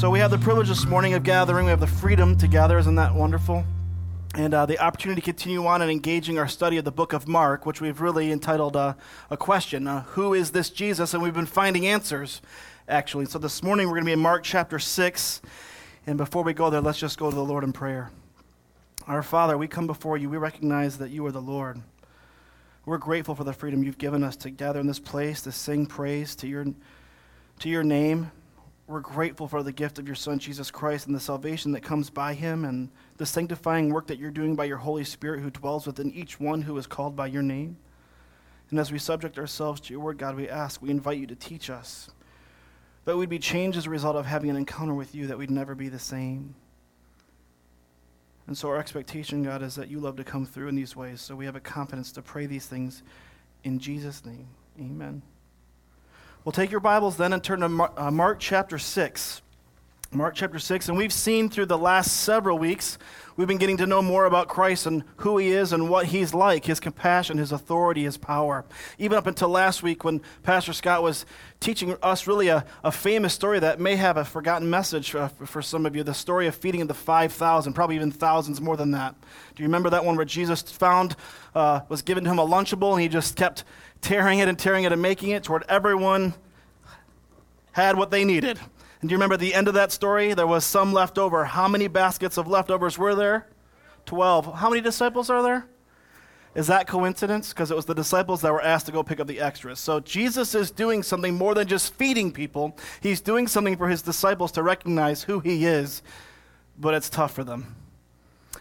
So we have the privilege this morning of gathering. We have the freedom to gather. Isn't that wonderful? And uh, the opportunity to continue on and engaging our study of the book of Mark, which we've really entitled uh, A Question uh, Who is this Jesus? And we've been finding answers, actually. So this morning we're going to be in Mark chapter 6. And before we go there, let's just go to the Lord in prayer. Our Father, we come before you. We recognize that you are the Lord. We're grateful for the freedom you've given us to gather in this place, to sing praise to your, to your name. We're grateful for the gift of your Son, Jesus Christ, and the salvation that comes by him, and the sanctifying work that you're doing by your Holy Spirit who dwells within each one who is called by your name. And as we subject ourselves to your word, God, we ask, we invite you to teach us that we'd be changed as a result of having an encounter with you, that we'd never be the same. And so our expectation, God, is that you love to come through in these ways. So we have a confidence to pray these things in Jesus' name. Amen. Well, take your Bibles then and turn to Mark, uh, Mark chapter 6. Mark chapter 6. And we've seen through the last several weeks, we've been getting to know more about Christ and who he is and what he's like his compassion, his authority, his power. Even up until last week when Pastor Scott was teaching us really a, a famous story that may have a forgotten message uh, for some of you the story of feeding the 5,000, probably even thousands more than that. Do you remember that one where Jesus found, uh, was given to him a Lunchable and he just kept tearing it and tearing it and making it toward everyone had what they needed? And do you remember the end of that story? There was some left over. How many baskets of leftovers were there? Twelve. How many disciples are there? Is that coincidence? Because it was the disciples that were asked to go pick up the extras. So Jesus is doing something more than just feeding people. He's doing something for his disciples to recognize who he is, but it's tough for them.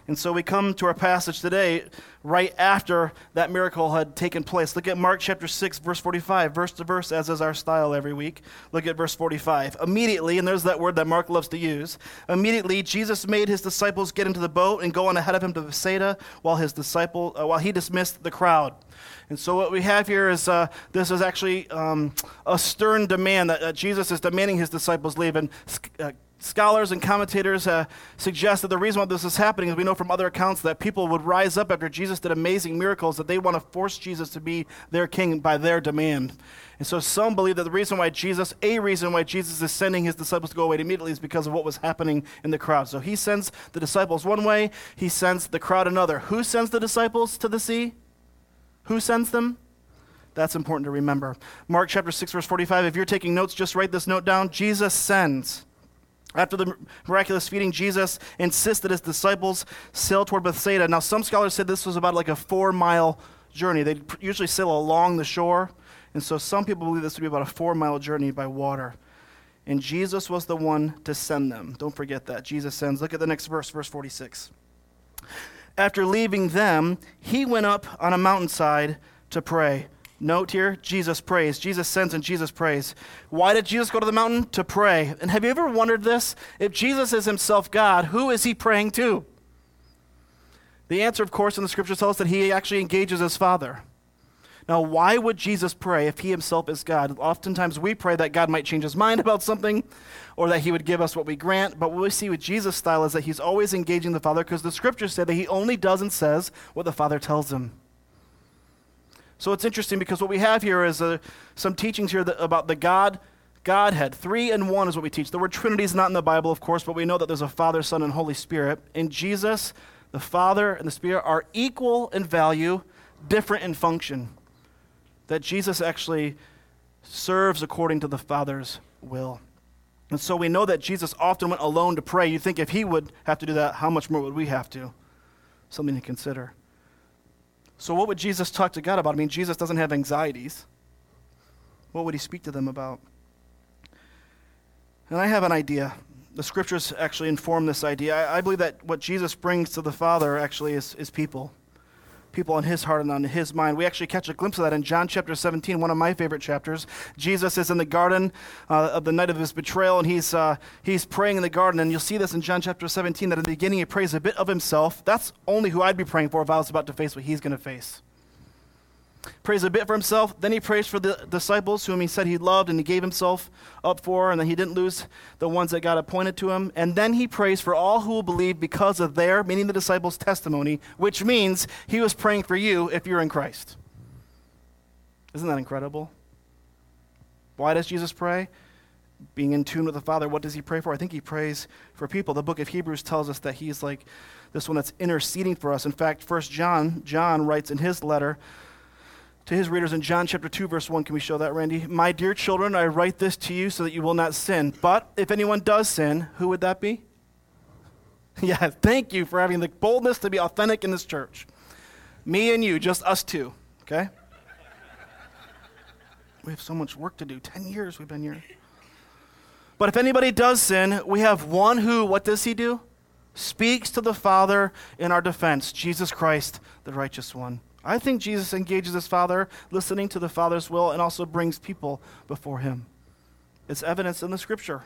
And so we come to our passage today right after that miracle had taken place. Look at Mark chapter 6, verse 45, verse to verse, as is our style every week. Look at verse 45. Immediately, and there's that word that Mark loves to use, immediately Jesus made his disciples get into the boat and go on ahead of him to Bethsaida while his disciple, uh, while he dismissed the crowd. And so what we have here is uh, this is actually um, a stern demand that, Jesus is demanding his disciples leave. And uh, Scholars and commentators uh, suggest that the reason why this is happening is we know from other accounts that people would rise up after Jesus did amazing miracles that they want to force Jesus to be their king by their demand. And so some believe that the reason why Jesus, a reason why Jesus is sending his disciples to go away immediately is because of what was happening in the crowd. So he sends the disciples one way, he sends the crowd another. Who sends the disciples to the sea? Who sends them? That's important to remember. Mark chapter 6, verse 45. If you're taking notes, just write this note down. Jesus sends. After the miraculous feeding, Jesus insists that his disciples sail toward Bethsaida. Now, some scholars said this was about like a four mile journey. They usually sail along the shore. And so some people believe this would be about a four mile journey by water. And Jesus was the one to send them. Don't forget that. Jesus sends. Look at the next verse, verse 46. After leaving them, he went up on a mountainside to pray. Note here, Jesus prays. Jesus sends and Jesus prays. Why did Jesus go to the mountain? To pray. And have you ever wondered this? If Jesus is himself God, who is he praying to? The answer, of course, in the scripture tells us that he actually engages his Father. Now, why would Jesus pray if he himself is God? Oftentimes we pray that God might change his mind about something or that he would give us what we grant. But what we see with Jesus' style is that he's always engaging the Father because the scriptures say that he only does and says what the Father tells him. So it's interesting because what we have here is uh, some teachings here that, about the God Godhead. Three and one is what we teach. The word Trinity is not in the Bible, of course, but we know that there's a Father, Son, and Holy Spirit. In Jesus, the Father and the Spirit are equal in value, different in function. That Jesus actually serves according to the Father's will. And so we know that Jesus often went alone to pray. You think if he would have to do that, how much more would we have to? Something to consider. So, what would Jesus talk to God about? I mean, Jesus doesn't have anxieties. What would he speak to them about? And I have an idea. The scriptures actually inform this idea. I, I believe that what Jesus brings to the Father actually is, is people people on his heart and on his mind. We actually catch a glimpse of that in John chapter 17, one of my favorite chapters. Jesus is in the garden uh, of the night of his betrayal, and he's, uh, he's praying in the garden. And you'll see this in John chapter 17 that in the beginning he prays a bit of himself. That's only who I'd be praying for if I was about to face what he's going to face prays a bit for himself. Then he prays for the disciples whom he said he loved and he gave himself up for, and that he didn't lose the ones that God appointed to him. And then he prays for all who will believe because of their, meaning the disciples' testimony, which means he was praying for you if you're in Christ. Isn't that incredible? Why does Jesus pray? being in tune with the Father, what does he pray for? I think he prays for people. The book of Hebrews tells us that he's like this one that's interceding for us. In fact, First John, John writes in his letter to his readers in John chapter 2, verse 1. Can we show that, Randy? My dear children, I write this to you so that you will not sin. But if anyone does sin, who would that be? Yeah, thank you for having the boldness to be authentic in this church. Me and you, just us two, okay? We have so much work to do. 10 years we've been here. But if anybody does sin, we have one who, what does he do? Speaks to the Father in our defense, Jesus Christ, the righteous one. I think Jesus engages his Father, listening to the Father's will, and also brings people before him. It's evidence in the Scripture.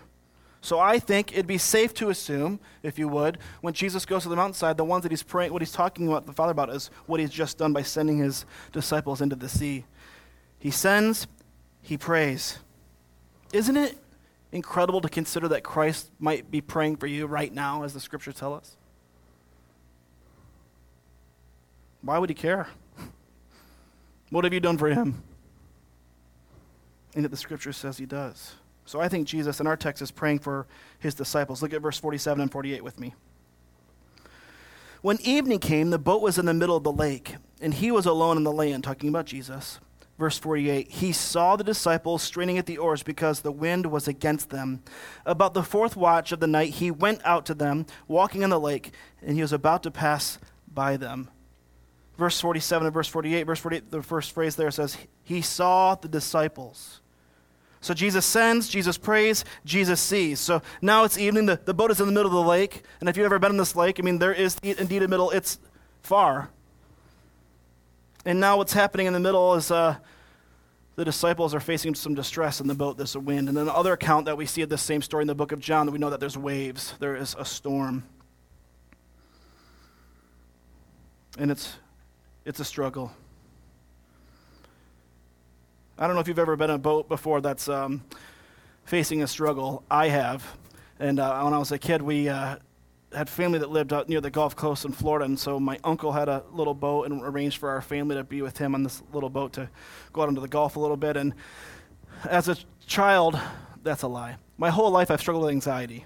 So I think it'd be safe to assume, if you would, when Jesus goes to the mountainside, the ones that he's praying, what he's talking about the Father about is what he's just done by sending his disciples into the sea. He sends, he prays. Isn't it incredible to consider that Christ might be praying for you right now, as the scriptures tell us? Why would he care? What have you done for him? And yet the scripture says he does. So I think Jesus in our text is praying for his disciples. Look at verse 47 and 48 with me. When evening came, the boat was in the middle of the lake, and he was alone in the land, talking about Jesus. Verse 48 He saw the disciples straining at the oars because the wind was against them. About the fourth watch of the night, he went out to them, walking on the lake, and he was about to pass by them. Verse 47 and verse 48, verse 48, the first phrase there says, He saw the disciples. So Jesus sends, Jesus prays, Jesus sees. So now it's evening, the, the boat is in the middle of the lake. And if you've ever been in this lake, I mean, there is indeed a middle, it's far. And now what's happening in the middle is uh, the disciples are facing some distress in the boat. There's a wind. And then the other account that we see of this same story in the book of John, that we know that there's waves, there is a storm. And it's, it's a struggle. I don't know if you've ever been in a boat before that's um, facing a struggle. I have. And uh, when I was a kid, we uh, had family that lived out near the Gulf Coast in Florida, and so my uncle had a little boat and arranged for our family to be with him on this little boat to go out into the Gulf a little bit. And as a child, that's a lie. My whole life, I've struggled with anxiety.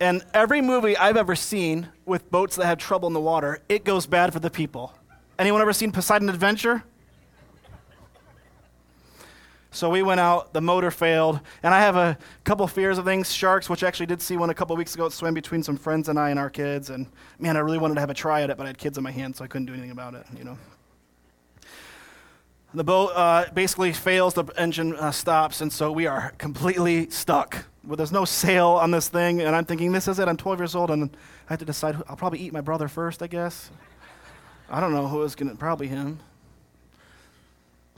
And every movie I've ever seen with boats that have trouble in the water, it goes bad for the people. Anyone ever seen Poseidon Adventure? So we went out, the motor failed, and I have a couple fears of things. Sharks, which I actually did see one a couple weeks ago, it swam between some friends and I and our kids. And man, I really wanted to have a try at it, but I had kids in my hands, so I couldn't do anything about it, you know. The boat uh, basically fails, the engine uh, stops, and so we are completely stuck. Well, there's no sail on this thing, and I'm thinking, this is it. I'm 12 years old, and I have to decide. Who, I'll probably eat my brother first, I guess. I don't know who is going to, probably him.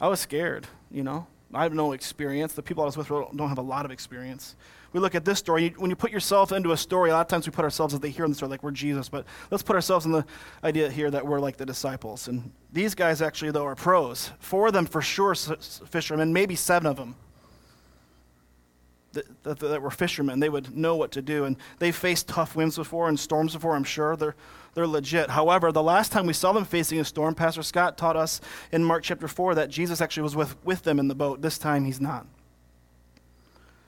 I was scared, you know. I have no experience. The people I was with don't have a lot of experience. We look at this story. When you put yourself into a story, a lot of times we put ourselves as they hear in the story, like we're Jesus. But let's put ourselves in the idea here that we're like the disciples. And these guys actually, though, are pros. Four of them for sure fishermen, maybe seven of them that, that, that were fishermen. They would know what to do. And they faced tough winds before and storms before, I'm sure. They're they're legit. However, the last time we saw them facing a storm, Pastor Scott taught us in Mark chapter 4 that Jesus actually was with, with them in the boat. This time he's not.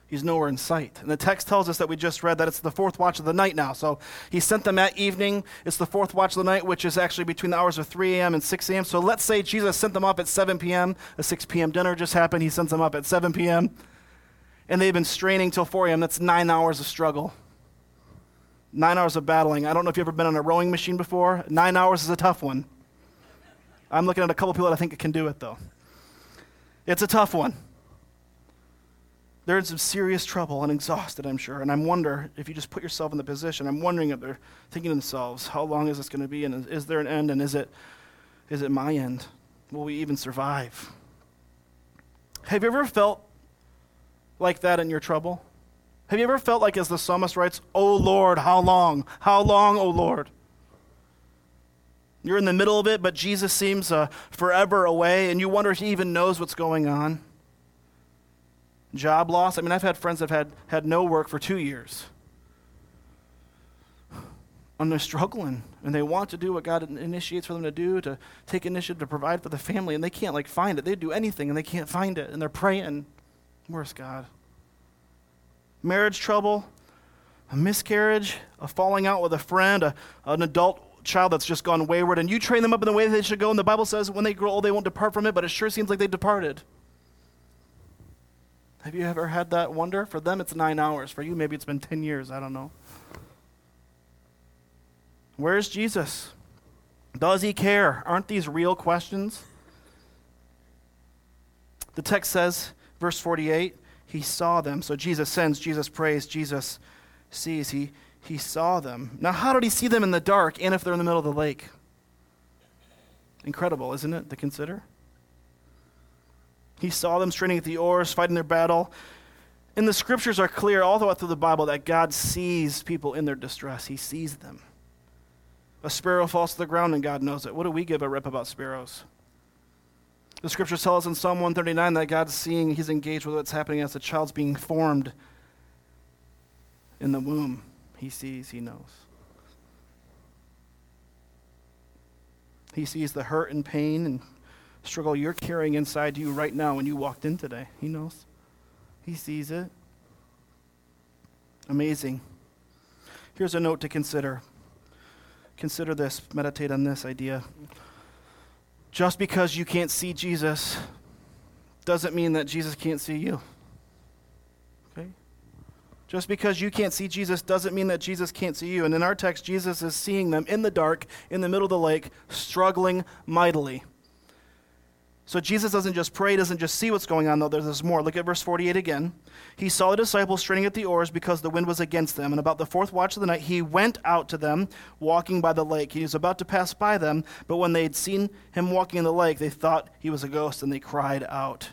He's nowhere in sight. And the text tells us that we just read that it's the fourth watch of the night now. So he sent them at evening. It's the fourth watch of the night, which is actually between the hours of 3 a.m. and 6 a.m. So let's say Jesus sent them up at 7 p.m. A 6 p.m. dinner just happened. He sends them up at 7 p.m. And they've been straining till 4 a.m. That's nine hours of struggle. Nine hours of battling. I don't know if you've ever been on a rowing machine before. Nine hours is a tough one. I'm looking at a couple people that I think can do it, though. It's a tough one. They're in some serious trouble and exhausted, I'm sure. And I wonder if you just put yourself in the position, I'm wondering if they're thinking to themselves, how long is this going to be? And is there an end? And is it, is it my end? Will we even survive? Have you ever felt like that in your trouble? Have you ever felt like, as the psalmist writes, Oh Lord, how long? How long, oh Lord? You're in the middle of it, but Jesus seems uh, forever away, and you wonder if he even knows what's going on. Job loss. I mean, I've had friends that have had, had no work for two years. And they're struggling, and they want to do what God initiates for them to do, to take initiative to provide for the family, and they can't like find it. They do anything, and they can't find it, and they're praying, "Where's God?" marriage trouble, a miscarriage, a falling out with a friend, a, an adult child that's just gone wayward, and you train them up in the way they should go, and the Bible says when they grow old, they won't depart from it, but it sure seems like they departed. Have you ever had that wonder? For them, it's nine hours. For you, maybe it's been 10 years. I don't know. Where's Jesus? Does he care? Aren't these real questions? The text says, verse 48, he saw them. So Jesus sends, Jesus prays, Jesus sees. He, he saw them. Now, how did he see them in the dark and if they're in the middle of the lake? Incredible, isn't it, to consider? He saw them straining at the oars, fighting their battle. And the scriptures are clear all throughout the Bible that God sees people in their distress. He sees them. A sparrow falls to the ground and God knows it. What do we give a rip about sparrows? The scriptures tell us in Psalm 139 that God's seeing, He's engaged with what's happening as the child's being formed in the womb. He sees, He knows. He sees the hurt and pain and struggle you're carrying inside you right now when you walked in today. He knows. He sees it. Amazing. Here's a note to consider. Consider this, meditate on this idea. Just because you can't see Jesus doesn't mean that Jesus can't see you. Okay? Just because you can't see Jesus doesn't mean that Jesus can't see you. And in our text, Jesus is seeing them in the dark, in the middle of the lake, struggling mightily. So Jesus doesn't just pray, doesn't just see what's going on, though. There's more. Look at verse 48 again. He saw the disciples straining at the oars because the wind was against them. And about the fourth watch of the night, he went out to them, walking by the lake. He was about to pass by them, but when they had seen him walking in the lake, they thought he was a ghost, and they cried out.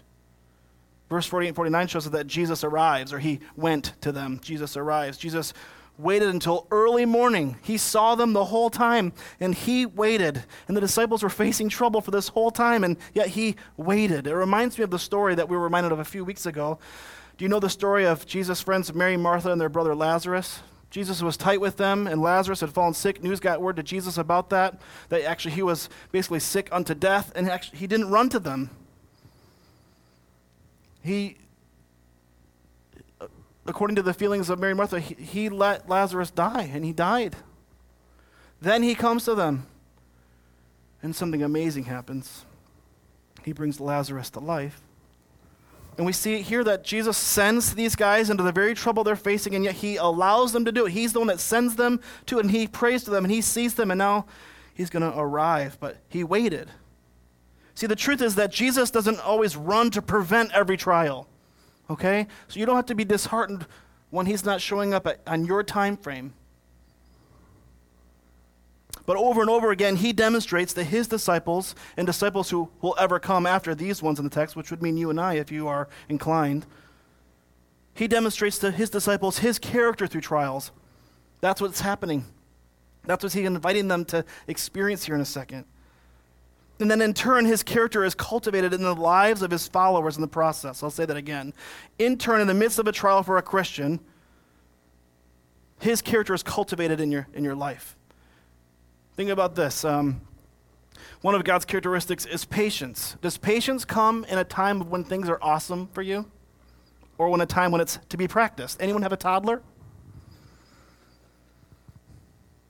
Verse 48 and 49 shows us that Jesus arrives, or he went to them. Jesus arrives. Jesus waited until early morning. He saw them the whole time, and he waited. And the disciples were facing trouble for this whole time, and yet he waited. It reminds me of the story that we were reminded of a few weeks ago. Do you know the story of Jesus' friends Mary, Martha, and their brother Lazarus? Jesus was tight with them, and Lazarus had fallen sick. News got word to Jesus about that, that actually he was basically sick unto death, and actually he didn't run to them. He according to the feelings of Mary Martha, he, he let Lazarus die, and he died. Then he comes to them, and something amazing happens. He brings Lazarus to life. And we see here that Jesus sends these guys into the very trouble they're facing, and yet he allows them to do it. He's the one that sends them to it, and he prays to them, and he sees them, and now he's going to arrive. But he waited. See, the truth is that Jesus doesn't always run to prevent every trial. Okay? So you don't have to be disheartened when he's not showing up at, on your time frame. But over and over again, he demonstrates that his disciples and disciples who will ever come after these ones in the text, which would mean you and I if you are inclined, he demonstrates to his disciples his character through trials. That's what's happening. That's what he's inviting them to experience here in a second. And then in turn, his character is cultivated in the lives of his followers in the process. I'll say that again. In turn, in the midst of a trial for a Christian, his character is cultivated in your, in your life. Think about this. Um, one of God's characteristics is patience. Does patience come in a time of when things are awesome for you? Or when a time when it's to be practiced? Anyone have a toddler?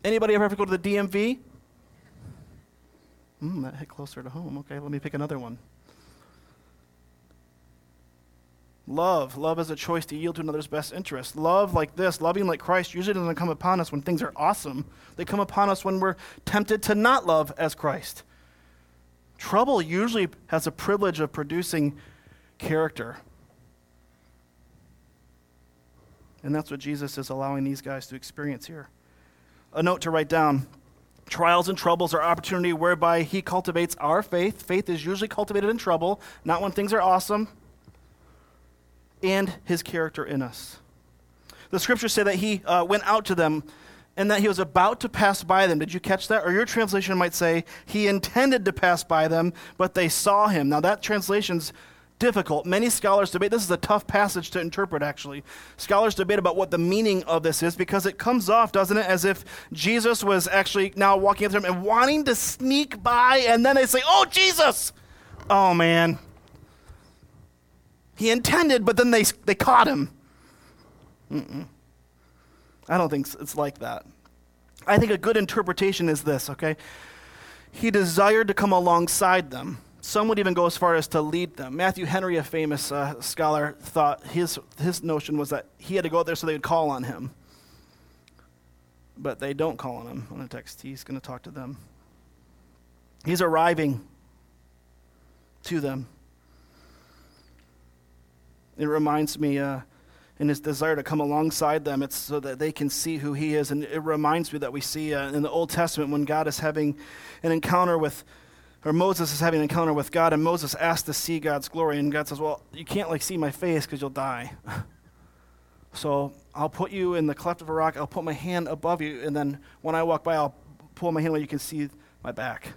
Anybody ever have to go to the DMV? Hmm, that hit closer to home. Okay, let me pick another one. Love. Love is a choice to yield to another's best interest. Love like this, loving like Christ, usually doesn't come upon us when things are awesome. They come upon us when we're tempted to not love as Christ. Trouble usually has a privilege of producing character. And that's what Jesus is allowing these guys to experience here. A note to write down Trials and troubles are opportunity whereby he cultivates our faith. Faith is usually cultivated in trouble, not when things are awesome, and his character in us. The scriptures say that he uh, went out to them and that he was about to pass by them. Did you catch that? Or your translation might say he intended to pass by them, but they saw him. Now, that translation's difficult. Many scholars debate. This is a tough passage to interpret, actually. Scholars debate about what the meaning of this is because it comes off, doesn't it, as if Jesus was actually now walking up to them and wanting to sneak by, and then they say, Oh, Jesus! Oh, man. He intended, but then they, they caught him. Mm-mm. I don't think it's like that. I think a good interpretation is this, okay? He desired to come alongside them. Some would even go as far as to lead them. Matthew Henry, a famous uh, scholar, thought his, his notion was that he had to go out there so they would call on him. But they don't call on him on a text. He's going to talk to them. He's arriving to them. It reminds me uh, in his desire to come alongside them, it's so that they can see who he is. And it reminds me that we see uh, in the Old Testament when God is having an encounter with, or Moses is having an encounter with God, and Moses asks to see God's glory, and God says, Well, you can't like see my face because you'll die. so I'll put you in the cleft of a rock, I'll put my hand above you, and then when I walk by, I'll pull my hand where you can see my back.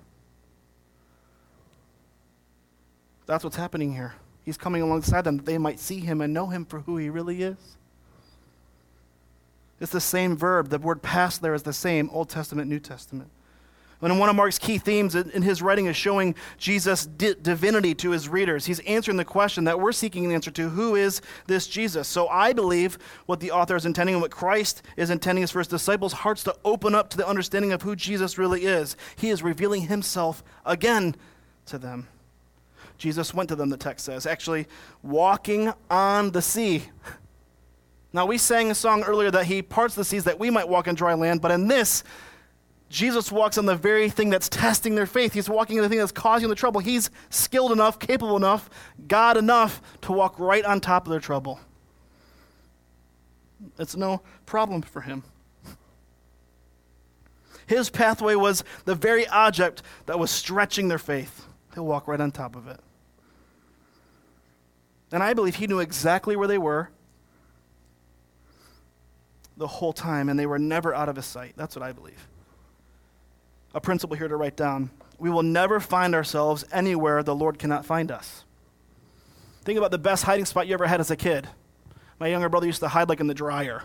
That's what's happening here. He's coming alongside them that they might see him and know him for who he really is. It's the same verb. The word pass there is the same, Old Testament, New Testament. And one of Mark's key themes in his writing is showing Jesus' di- divinity to his readers. He's answering the question that we're seeking an answer to who is this Jesus? So I believe what the author is intending and what Christ is intending is for his disciples' hearts to open up to the understanding of who Jesus really is. He is revealing himself again to them. Jesus went to them, the text says, actually walking on the sea. Now, we sang a song earlier that he parts the seas that we might walk on dry land, but in this, Jesus walks on the very thing that's testing their faith. He's walking on the thing that's causing the trouble. He's skilled enough, capable enough, God enough to walk right on top of their trouble. It's no problem for him. His pathway was the very object that was stretching their faith. He'll walk right on top of it. And I believe he knew exactly where they were the whole time, and they were never out of his sight. That's what I believe. A principle here to write down we will never find ourselves anywhere the Lord cannot find us. Think about the best hiding spot you ever had as a kid. My younger brother used to hide like in the dryer.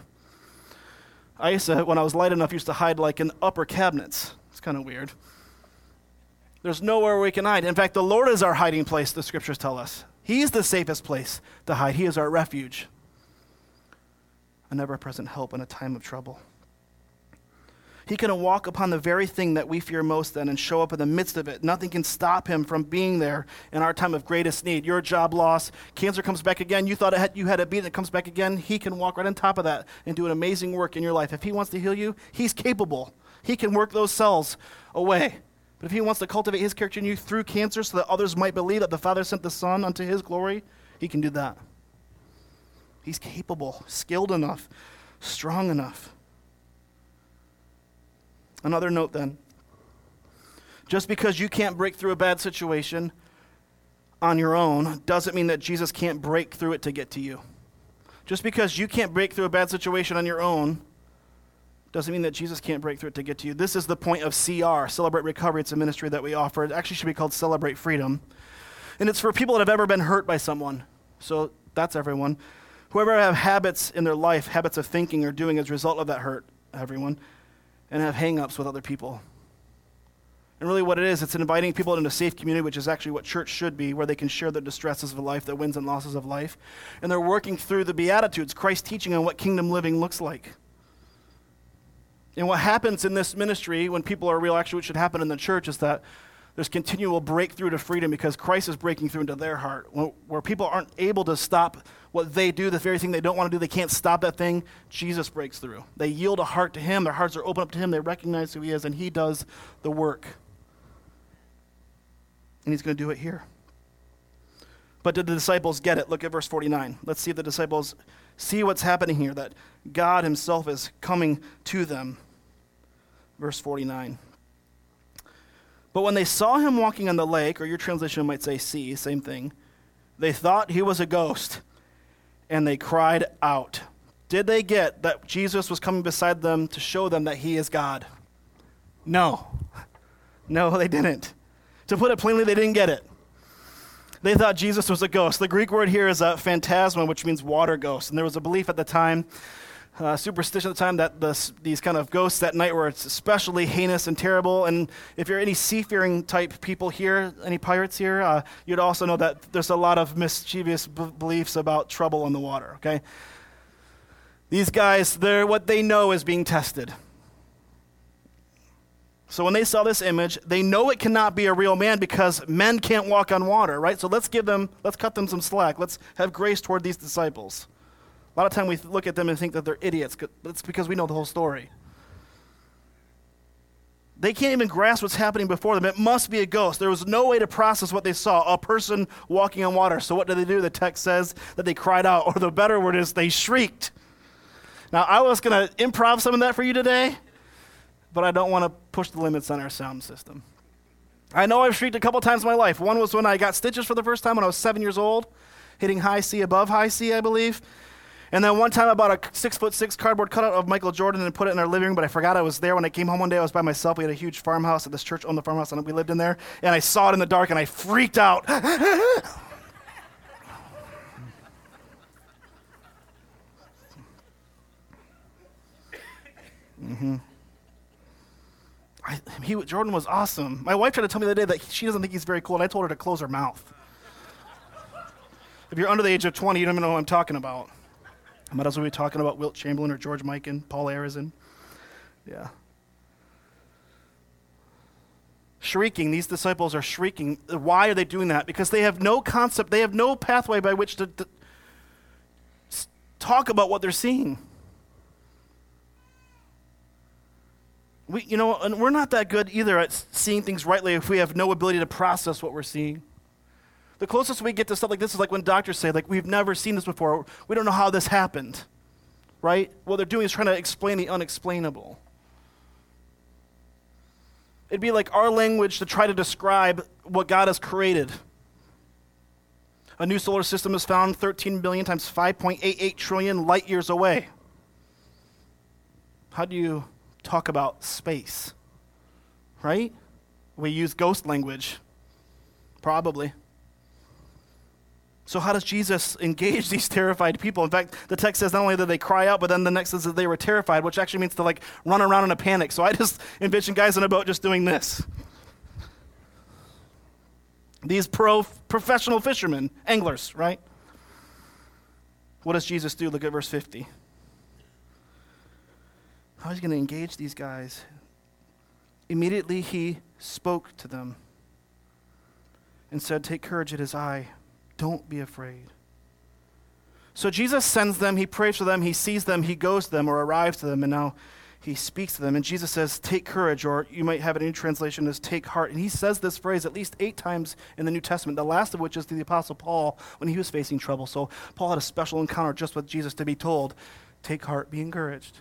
I used to, when I was light enough, used to hide like in upper cabinets. It's kind of weird. There's nowhere we can hide. In fact, the Lord is our hiding place, the scriptures tell us. He's the safest place to hide. He is our refuge, an ever present help in a time of trouble. He can walk upon the very thing that we fear most then and show up in the midst of it. Nothing can stop him from being there in our time of greatest need. Your job loss, cancer comes back again. You thought it had, you had a beat and it comes back again. He can walk right on top of that and do an amazing work in your life. If he wants to heal you, he's capable. He can work those cells away. But if he wants to cultivate his character in you through cancer so that others might believe that the Father sent the Son unto his glory, he can do that. He's capable, skilled enough, strong enough. Another note then. Just because you can't break through a bad situation on your own doesn't mean that Jesus can't break through it to get to you. Just because you can't break through a bad situation on your own doesn't mean that Jesus can't break through it to get to you. This is the point of CR, Celebrate Recovery. It's a ministry that we offer. It actually should be called Celebrate Freedom. And it's for people that have ever been hurt by someone. So that's everyone. Whoever have habits in their life, habits of thinking or doing as a result of that hurt, everyone, and have hang-ups with other people. And really what it is, it's inviting people into a safe community, which is actually what church should be, where they can share the distresses of life, the wins and losses of life. And they're working through the Beatitudes, Christ teaching on what kingdom living looks like. And what happens in this ministry when people are real, actually, what should happen in the church is that there's continual breakthrough to freedom because Christ is breaking through into their heart. Where people aren't able to stop what they do, the very thing they don't want to do, they can't stop that thing, Jesus breaks through. They yield a heart to Him, their hearts are open up to Him, they recognize who He is, and He does the work. And He's going to do it here. But did the disciples get it? Look at verse 49. Let's see if the disciples see what's happening here, that God Himself is coming to them verse 49. But when they saw him walking on the lake, or your translation might say sea, same thing, they thought he was a ghost, and they cried out. Did they get that Jesus was coming beside them to show them that he is God? No. No, they didn't. To put it plainly, they didn't get it. They thought Jesus was a ghost. The Greek word here is a phantasma, which means water ghost. And there was a belief at the time uh, superstition at the time that the, these kind of ghosts at night were especially heinous and terrible. And if you're any seafaring type people here, any pirates here, uh, you'd also know that there's a lot of mischievous b- beliefs about trouble in the water, okay? These guys, they're, what they know is being tested. So when they saw this image, they know it cannot be a real man because men can't walk on water, right? So let's give them, let's cut them some slack. Let's have grace toward these disciples. A lot of time we look at them and think that they're idiots. It's because we know the whole story. They can't even grasp what's happening before them. It must be a ghost. There was no way to process what they saw a person walking on water. So, what did they do? The text says that they cried out, or the better word is they shrieked. Now, I was going to improv some of that for you today, but I don't want to push the limits on our sound system. I know I've shrieked a couple times in my life. One was when I got stitches for the first time when I was seven years old, hitting high C above high C, I believe. And then one time I bought a six foot six cardboard cutout of Michael Jordan and put it in our living room, but I forgot I was there. When I came home one day, I was by myself. We had a huge farmhouse at this church owned the farmhouse, and we lived in there. And I saw it in the dark, and I freaked out. mm-hmm. I, he, Jordan was awesome. My wife tried to tell me the other day that she doesn't think he's very cool, and I told her to close her mouth. if you're under the age of 20, you don't even know what I'm talking about. I might as well be talking about Wilt Chamberlain or George Mikan, Paul Arizin. Yeah. Shrieking, these disciples are shrieking. Why are they doing that? Because they have no concept, they have no pathway by which to, to talk about what they're seeing. We, you know, and we're not that good either at seeing things rightly if we have no ability to process what we're seeing. The closest we get to stuff like this is like when doctors say, like, we've never seen this before. We don't know how this happened. Right? What they're doing is trying to explain the unexplainable. It'd be like our language to try to describe what God has created. A new solar system is found 13 billion times 5.88 trillion light years away. How do you talk about space? Right? We use ghost language. Probably. So, how does Jesus engage these terrified people? In fact, the text says not only did they cry out, but then the next says that they were terrified, which actually means to like run around in a panic. So, I just envision guys in a boat just doing this. These pro professional fishermen, anglers, right? What does Jesus do? Look at verse 50. How is he going to engage these guys? Immediately he spoke to them and said, Take courage, it is I don't be afraid. So Jesus sends them, he prays for them, he sees them, he goes to them or arrives to them, and now he speaks to them. And Jesus says, Take courage, or you might have in your translation as take heart. And he says this phrase at least eight times in the New Testament, the last of which is to the Apostle Paul when he was facing trouble. So Paul had a special encounter just with Jesus to be told, Take heart, be encouraged.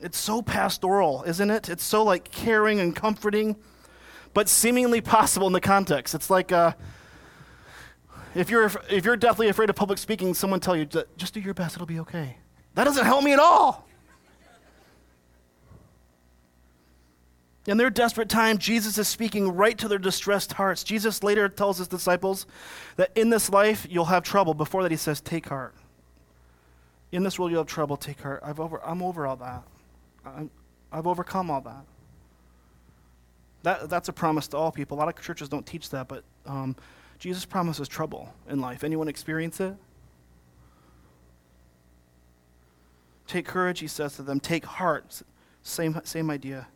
It's so pastoral, isn't it? It's so like caring and comforting, but seemingly possible in the context. It's like, uh, if you're, if you're deathly afraid of public speaking, someone tell you, just do your best, it'll be okay. That doesn't help me at all. In their desperate time, Jesus is speaking right to their distressed hearts. Jesus later tells his disciples that in this life you'll have trouble. Before that, he says, Take heart. In this world you'll have trouble, take heart. I've over, I'm over all that. i have overcome all that. that. That's a promise to all people. A lot of churches don't teach that, but um, Jesus promises trouble in life. Anyone experience it? Take courage, he says to them. Take heart. Same, same idea.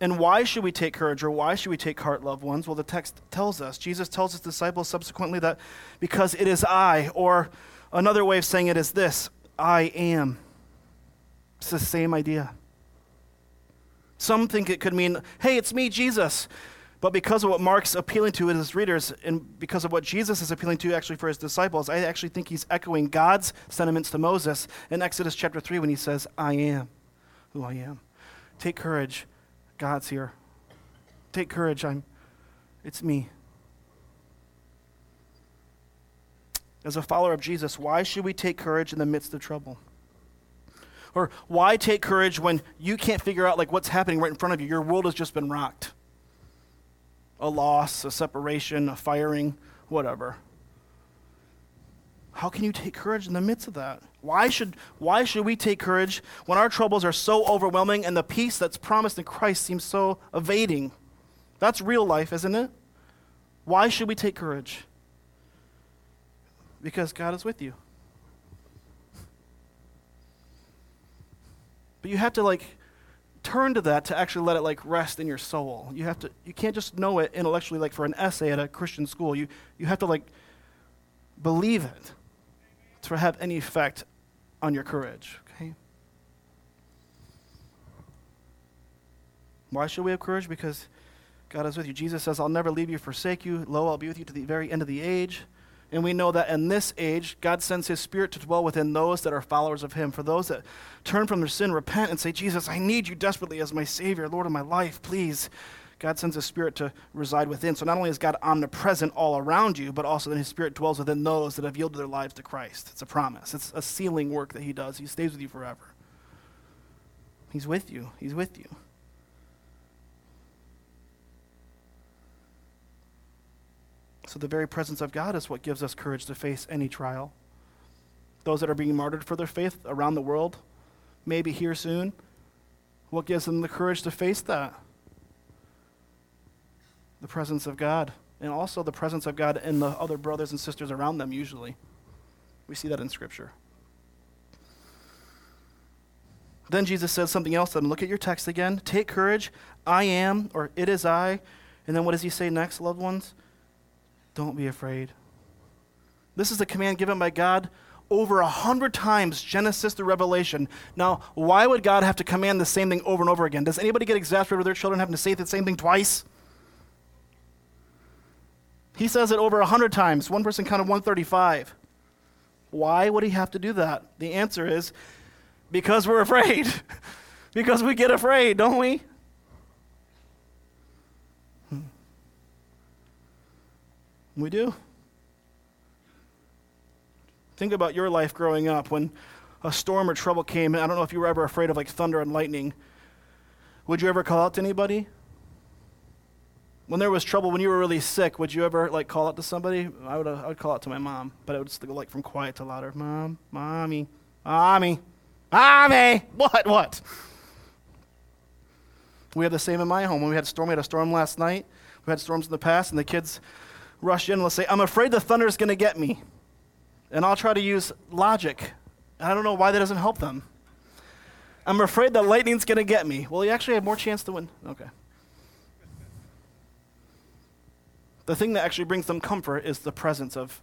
And why should we take courage or why should we take heart, loved ones? Well, the text tells us. Jesus tells his disciples subsequently that because it is I, or another way of saying it is this I am. It's the same idea. Some think it could mean, hey, it's me, Jesus. But because of what Mark's appealing to his readers, and because of what Jesus is appealing to actually for his disciples, I actually think he's echoing God's sentiments to Moses in Exodus chapter 3 when he says, I am who I am. Take courage. God's here. Take courage. I'm it's me. As a follower of Jesus, why should we take courage in the midst of trouble? Or why take courage when you can't figure out like what's happening right in front of you? Your world has just been rocked a loss, a separation, a firing, whatever. How can you take courage in the midst of that? Why should, why should we take courage when our troubles are so overwhelming and the peace that's promised in Christ seems so evading? That's real life, isn't it? Why should we take courage? Because God is with you. But you have to, like, turn to that to actually let it like rest in your soul. You have to you can't just know it intellectually like for an essay at a Christian school. You you have to like believe it to have any effect on your courage, okay? Why should we have courage? Because God is with you. Jesus says, I'll never leave you, forsake you. Lo, I'll be with you to the very end of the age. And we know that in this age, God sends His Spirit to dwell within those that are followers of Him. For those that turn from their sin, repent, and say, Jesus, I need you desperately as my Savior, Lord of my life, please. God sends His Spirit to reside within. So not only is God omnipresent all around you, but also that His Spirit dwells within those that have yielded their lives to Christ. It's a promise, it's a sealing work that He does. He stays with you forever. He's with you. He's with you. So, the very presence of God is what gives us courage to face any trial. Those that are being martyred for their faith around the world, maybe here soon, what gives them the courage to face that? The presence of God, and also the presence of God in the other brothers and sisters around them, usually. We see that in Scripture. Then Jesus says something else to them. Look at your text again. Take courage. I am, or it is I. And then what does he say next, loved ones? Don't be afraid. This is a command given by God over a hundred times, Genesis to Revelation. Now, why would God have to command the same thing over and over again? Does anybody get exasperated with their children having to say the same thing twice? He says it over a hundred times. One person counted 135. Why would he have to do that? The answer is because we're afraid. because we get afraid, don't we? We do. Think about your life growing up when a storm or trouble came. I don't know if you were ever afraid of like thunder and lightning. Would you ever call out to anybody? When there was trouble, when you were really sick, would you ever like call out to somebody? I would, I would call out to my mom, but it would just go like from quiet to louder. Mom, mommy, mommy, mommy. What? What? We have the same in my home. When we had a storm, we had a storm last night. We had storms in the past, and the kids rush in and let's say, I'm afraid the thunder is going to get me. And I'll try to use logic. And I don't know why that doesn't help them. I'm afraid the lightning's going to get me. Well, you actually have more chance to win. Okay. The thing that actually brings them comfort is the presence of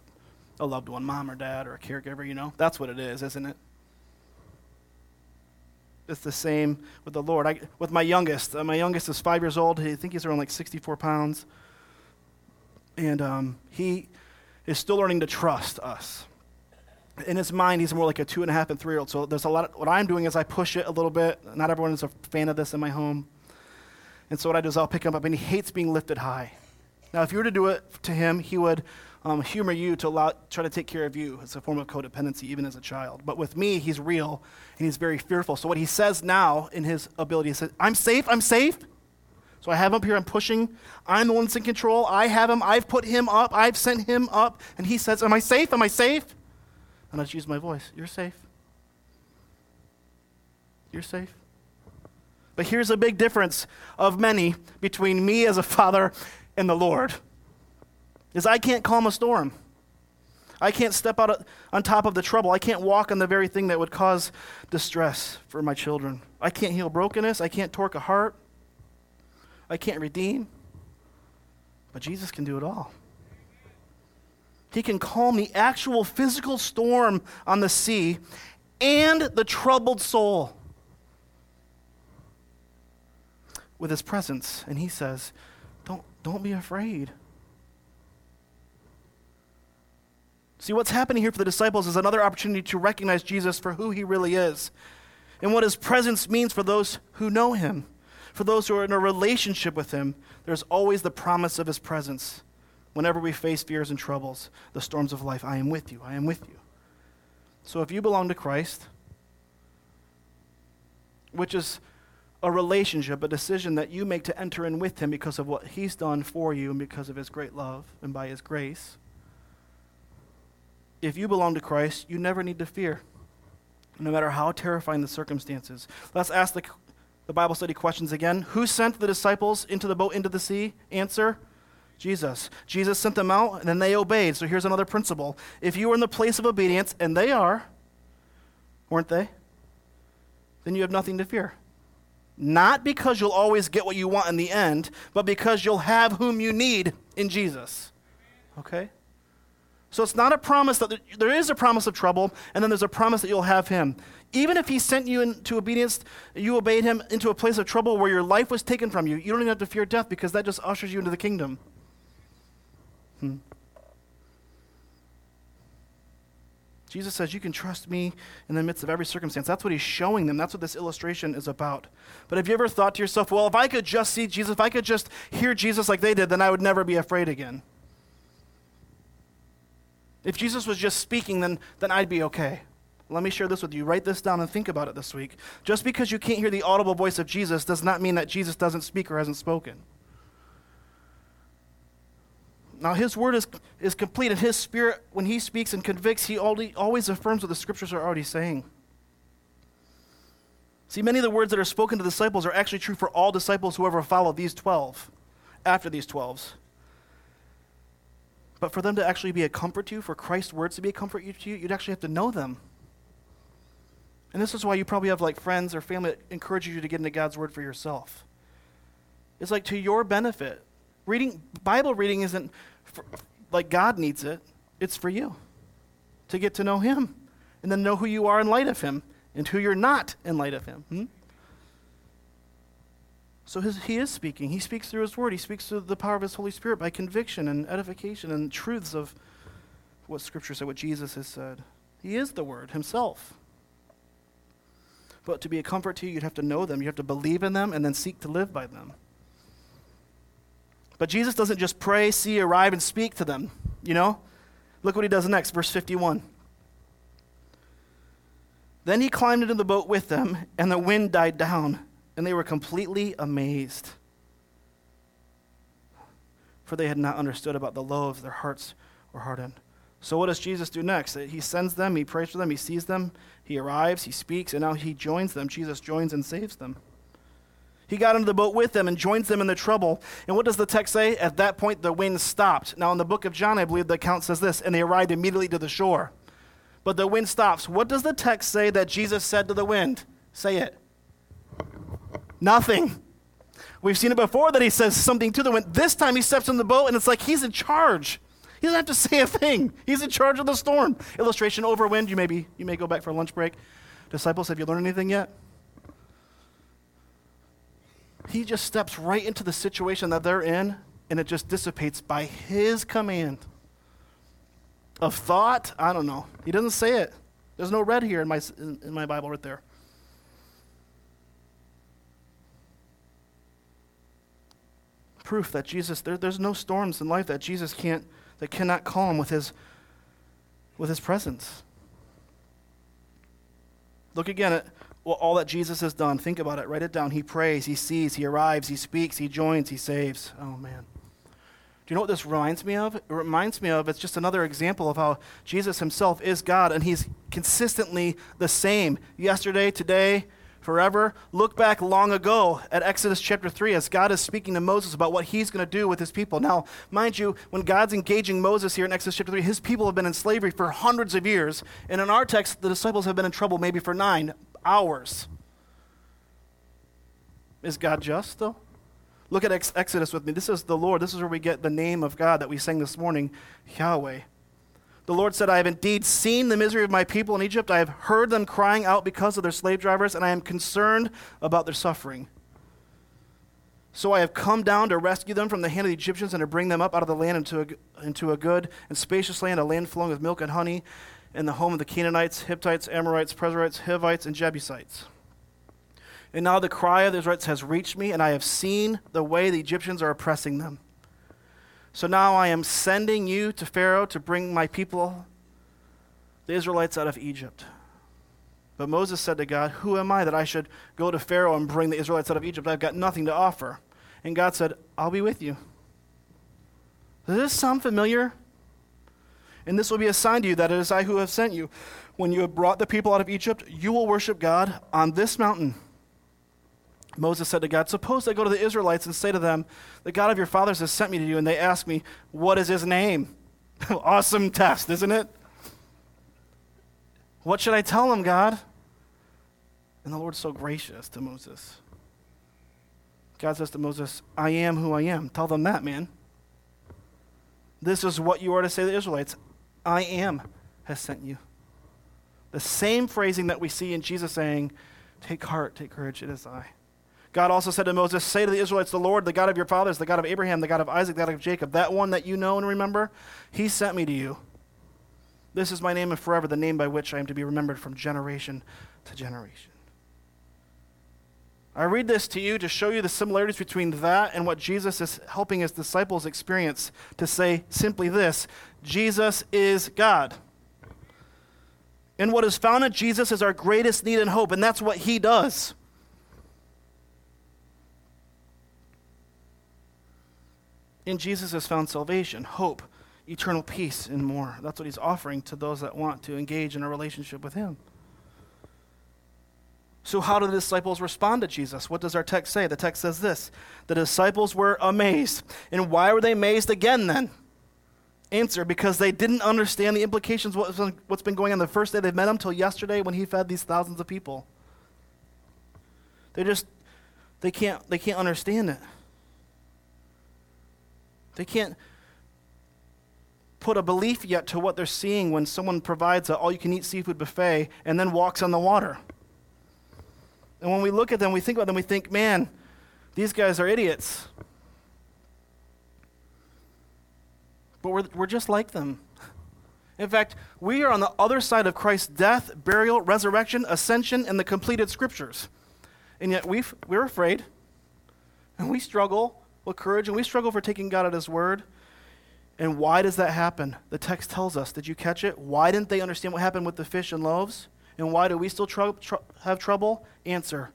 a loved one, mom or dad or a caregiver, you know? That's what it is, isn't it? It's the same with the Lord. I, with my youngest, uh, my youngest is five years old. I think he's around like 64 pounds. And um, he is still learning to trust us. In his mind, he's more like a two and a half and three year old. So there's a lot. Of, what I'm doing is I push it a little bit. Not everyone is a fan of this in my home. And so what I do is I'll pick him up, and he hates being lifted high. Now, if you were to do it to him, he would um, humor you to allow, try to take care of you. It's a form of codependency, even as a child. But with me, he's real, and he's very fearful. So what he says now in his ability, says, I'm safe, I'm safe. So I have him up here, I'm pushing. I'm the one that's in control. I have him, I've put him up, I've sent him up. And he says, Am I safe? Am I safe? And I just use my voice. You're safe. You're safe. But here's a big difference of many between me as a father and the Lord. Is I can't calm a storm. I can't step out on top of the trouble. I can't walk on the very thing that would cause distress for my children. I can't heal brokenness. I can't torque a heart. I can't redeem. But Jesus can do it all. He can calm the actual physical storm on the sea and the troubled soul with his presence. And he says, Don't, don't be afraid. See, what's happening here for the disciples is another opportunity to recognize Jesus for who he really is and what his presence means for those who know him. For those who are in a relationship with Him, there's always the promise of His presence. Whenever we face fears and troubles, the storms of life, I am with you, I am with you. So if you belong to Christ, which is a relationship, a decision that you make to enter in with Him because of what He's done for you and because of His great love and by His grace, if you belong to Christ, you never need to fear, no matter how terrifying the circumstances. Let's ask the the Bible study questions again. Who sent the disciples into the boat into the sea? Answer Jesus. Jesus sent them out, and then they obeyed. So here's another principle. If you are in the place of obedience, and they are, weren't they? then you have nothing to fear. Not because you'll always get what you want in the end, but because you'll have whom you need in Jesus. Okay? So it's not a promise that there is a promise of trouble, and then there's a promise that you'll have him. Even if he sent you into obedience, you obeyed him into a place of trouble where your life was taken from you, you don't even have to fear death because that just ushers you into the kingdom. Hmm. Jesus says, You can trust me in the midst of every circumstance. That's what he's showing them. That's what this illustration is about. But have you ever thought to yourself, Well, if I could just see Jesus, if I could just hear Jesus like they did, then I would never be afraid again? If Jesus was just speaking, then, then I'd be okay. Let me share this with you. Write this down and think about it this week. Just because you can't hear the audible voice of Jesus does not mean that Jesus doesn't speak or hasn't spoken. Now, his word is, is complete, and his spirit, when he speaks and convicts, he always affirms what the scriptures are already saying. See, many of the words that are spoken to disciples are actually true for all disciples who ever follow these 12, after these 12s. But for them to actually be a comfort to you, for Christ's words to be a comfort to you, you'd actually have to know them. And this is why you probably have like friends or family that encourage you to get into God's word for yourself. It's like to your benefit. Reading Bible reading isn't for, like God needs it, it's for you to get to know Him and then know who you are in light of Him and who you're not in light of Him. Hmm? So his, he is speaking. He speaks through his word. He speaks through the power of his Holy Spirit by conviction and edification and truths of what Scripture said, what Jesus has said. He is the word himself. But to be a comfort to you, you'd have to know them. You have to believe in them and then seek to live by them. But Jesus doesn't just pray, see, arrive, and speak to them. You know? Look what he does next, verse 51. Then he climbed into the boat with them, and the wind died down, and they were completely amazed. For they had not understood about the loaves, their hearts were hardened. So, what does Jesus do next? He sends them, he prays for them, he sees them, he arrives, he speaks, and now he joins them. Jesus joins and saves them. He got into the boat with them and joins them in the trouble. And what does the text say? At that point, the wind stopped. Now, in the book of John, I believe the account says this, and they arrived immediately to the shore. But the wind stops. What does the text say that Jesus said to the wind? Say it. Nothing. We've seen it before that he says something to the wind. This time he steps in the boat and it's like he's in charge. He doesn't have to say a thing. He's in charge of the storm. Illustration over wind. You may, be, you may go back for a lunch break. Disciples, have you learned anything yet? he just steps right into the situation that they're in and it just dissipates by his command. Of thought, I don't know. He doesn't say it. There's no red here in my, in, in my Bible right there. Proof that Jesus, there, there's no storms in life that Jesus can't, that cannot calm with his, with his presence. Look again at well, all that Jesus has done. Think about it. Write it down. He prays, he sees, he arrives, he speaks, he joins, he saves. Oh, man. Do you know what this reminds me of? It reminds me of it's just another example of how Jesus himself is God and he's consistently the same yesterday, today, forever. Look back long ago at Exodus chapter 3 as God is speaking to Moses about what he's going to do with his people. Now, mind you, when God's engaging Moses here in Exodus chapter 3, his people have been in slavery for hundreds of years. And in our text, the disciples have been in trouble maybe for nine hours. Is God just, though? Look at Ex- Exodus with me. This is the Lord. This is where we get the name of God that we sang this morning, Yahweh. The Lord said, I have indeed seen the misery of my people in Egypt. I have heard them crying out because of their slave drivers, and I am concerned about their suffering. So I have come down to rescue them from the hand of the Egyptians and to bring them up out of the land into a, into a good and spacious land, a land flowing with milk and honey, in the home of the Canaanites, Hittites, Amorites, Perizzites, Hivites, and Jebusites. And now the cry of the Israelites has reached me, and I have seen the way the Egyptians are oppressing them. So now I am sending you to Pharaoh to bring my people, the Israelites, out of Egypt. But Moses said to God, Who am I that I should go to Pharaoh and bring the Israelites out of Egypt? I've got nothing to offer. And God said, I'll be with you. Does this sound familiar? And this will be a sign to you that it is I who have sent you. When you have brought the people out of Egypt, you will worship God on this mountain. Moses said to God, Suppose I go to the Israelites and say to them, The God of your fathers has sent me to you, and they ask me, What is his name? awesome test, isn't it? What should I tell them, God? And the Lord's so gracious to Moses. God says to Moses, I am who I am. Tell them that, man. This is what you are to say to the Israelites I am has sent you. The same phrasing that we see in Jesus saying, Take heart, take courage, it is I. God also said to Moses, Say to the Israelites, The Lord, the God of your fathers, the God of Abraham, the God of Isaac, the God of Jacob, that one that you know and remember, he sent me to you. This is my name and forever, the name by which I am to be remembered from generation to generation. I read this to you to show you the similarities between that and what Jesus is helping his disciples experience to say simply this Jesus is God. And what is found in Jesus is our greatest need and hope, and that's what he does. In Jesus is found salvation, hope, eternal peace, and more. That's what he's offering to those that want to engage in a relationship with him. So, how do the disciples respond to Jesus? What does our text say? The text says this The disciples were amazed. And why were they amazed again then? Answer because they didn't understand the implications of what's been going on the first day they met him till yesterday when he fed these thousands of people. They just they can't they can't understand it. They can't put a belief yet to what they're seeing when someone provides a all you can eat seafood buffet and then walks on the water. And when we look at them, we think about them, we think, man, these guys are idiots. But we're, we're just like them. In fact, we are on the other side of Christ's death, burial, resurrection, ascension, and the completed scriptures. And yet we we're afraid, and we struggle with courage, and we struggle for taking God at His word. And why does that happen? The text tells us. Did you catch it? Why didn't they understand what happened with the fish and loaves? And why do we still tr- tr- have trouble? Answer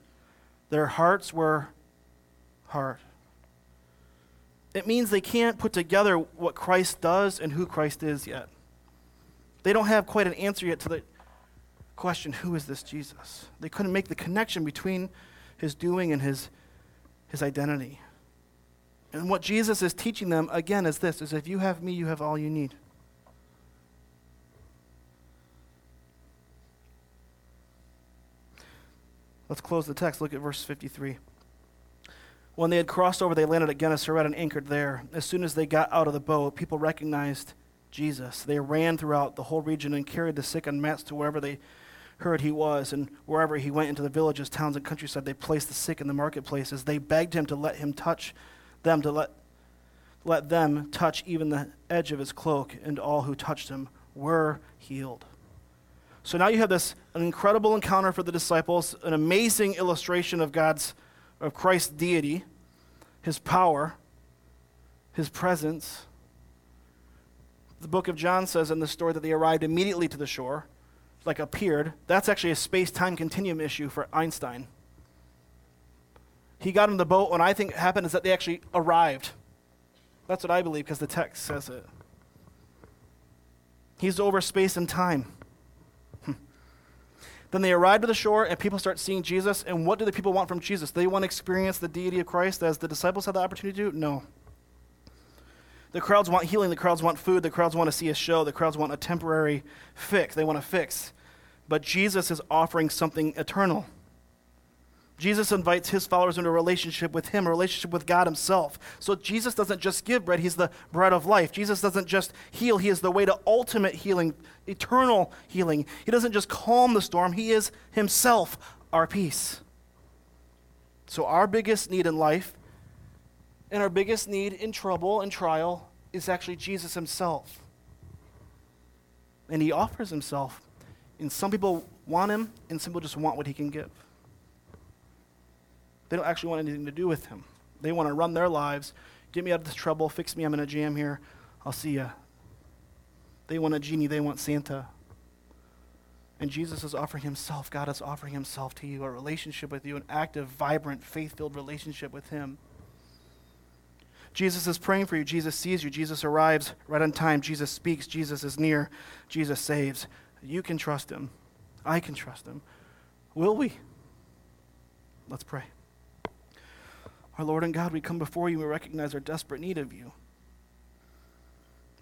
their hearts were hard. It means they can't put together what Christ does and who Christ is yet. They don't have quite an answer yet to the question who is this Jesus? They couldn't make the connection between his doing and his, his identity. And what Jesus is teaching them again is this is if you have me, you have all you need. Let's close the text. Look at verse 53. When they had crossed over, they landed at Gennesaret and anchored there. As soon as they got out of the boat, people recognized Jesus. They ran throughout the whole region and carried the sick on mats to wherever they heard he was. And wherever he went into the villages, towns, and countryside, they placed the sick in the marketplaces. They begged him to let him touch them, to let, let them touch even the edge of his cloak, and all who touched him were healed. So now you have this an incredible encounter for the disciples, an amazing illustration of God's of Christ's deity, his power, his presence. The book of John says in the story that they arrived immediately to the shore, like appeared. That's actually a space-time continuum issue for Einstein. He got in the boat, and I think happened is that they actually arrived. That's what I believe because the text says it. He's over space and time. Hmm. Then they arrive to the shore, and people start seeing Jesus. And what do the people want from Jesus? They want to experience the deity of Christ as the disciples had the opportunity to? No. The crowds want healing. The crowds want food. The crowds want to see a show. The crowds want a temporary fix. They want a fix. But Jesus is offering something eternal. Jesus invites his followers into a relationship with him, a relationship with God himself. So Jesus doesn't just give bread, he's the bread of life. Jesus doesn't just heal, he is the way to ultimate healing, eternal healing. He doesn't just calm the storm, he is himself our peace. So our biggest need in life and our biggest need in trouble and trial is actually Jesus himself. And he offers himself. And some people want him, and some people just want what he can give. They don't actually want anything to do with him. They want to run their lives, get me out of this trouble, fix me, I'm in a jam here, I'll see ya. They want a genie, they want Santa. And Jesus is offering himself, God is offering himself to you, a relationship with you, an active, vibrant, faith filled relationship with him. Jesus is praying for you. Jesus sees you. Jesus arrives right on time. Jesus speaks. Jesus is near. Jesus saves. You can trust him. I can trust him. Will we? Let's pray. Our Lord and God, we come before you we recognize our desperate need of you.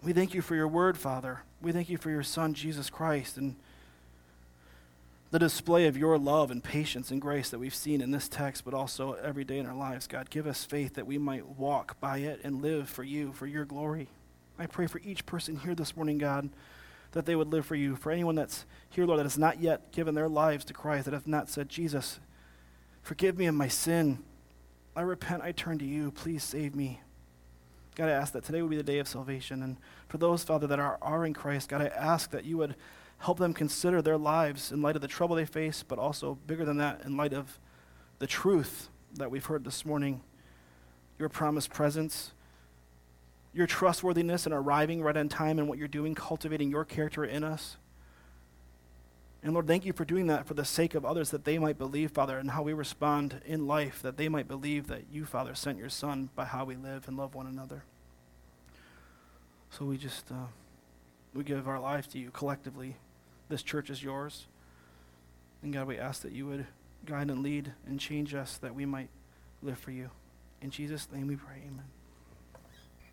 We thank you for your word, Father. We thank you for your Son, Jesus Christ. And the display of your love and patience and grace that we've seen in this text, but also every day in our lives. God, give us faith that we might walk by it and live for you, for your glory. I pray for each person here this morning, God, that they would live for you. For anyone that's here, Lord, that has not yet given their lives to Christ, that have not said, Jesus, forgive me of my sin. I repent, I turn to you. Please save me. God, I ask that today would be the day of salvation. And for those, Father, that are, are in Christ, God, I ask that you would help them consider their lives in light of the trouble they face, but also bigger than that, in light of the truth that we've heard this morning your promised presence, your trustworthiness in arriving right on time and what you're doing, cultivating your character in us. And Lord, thank you for doing that for the sake of others, that they might believe, Father, and how we respond in life, that they might believe that you, Father, sent your Son by how we live and love one another. So we just, uh, we give our lives to you collectively this church is yours. And God, we ask that you would guide and lead and change us that we might live for you. In Jesus' name we pray, amen.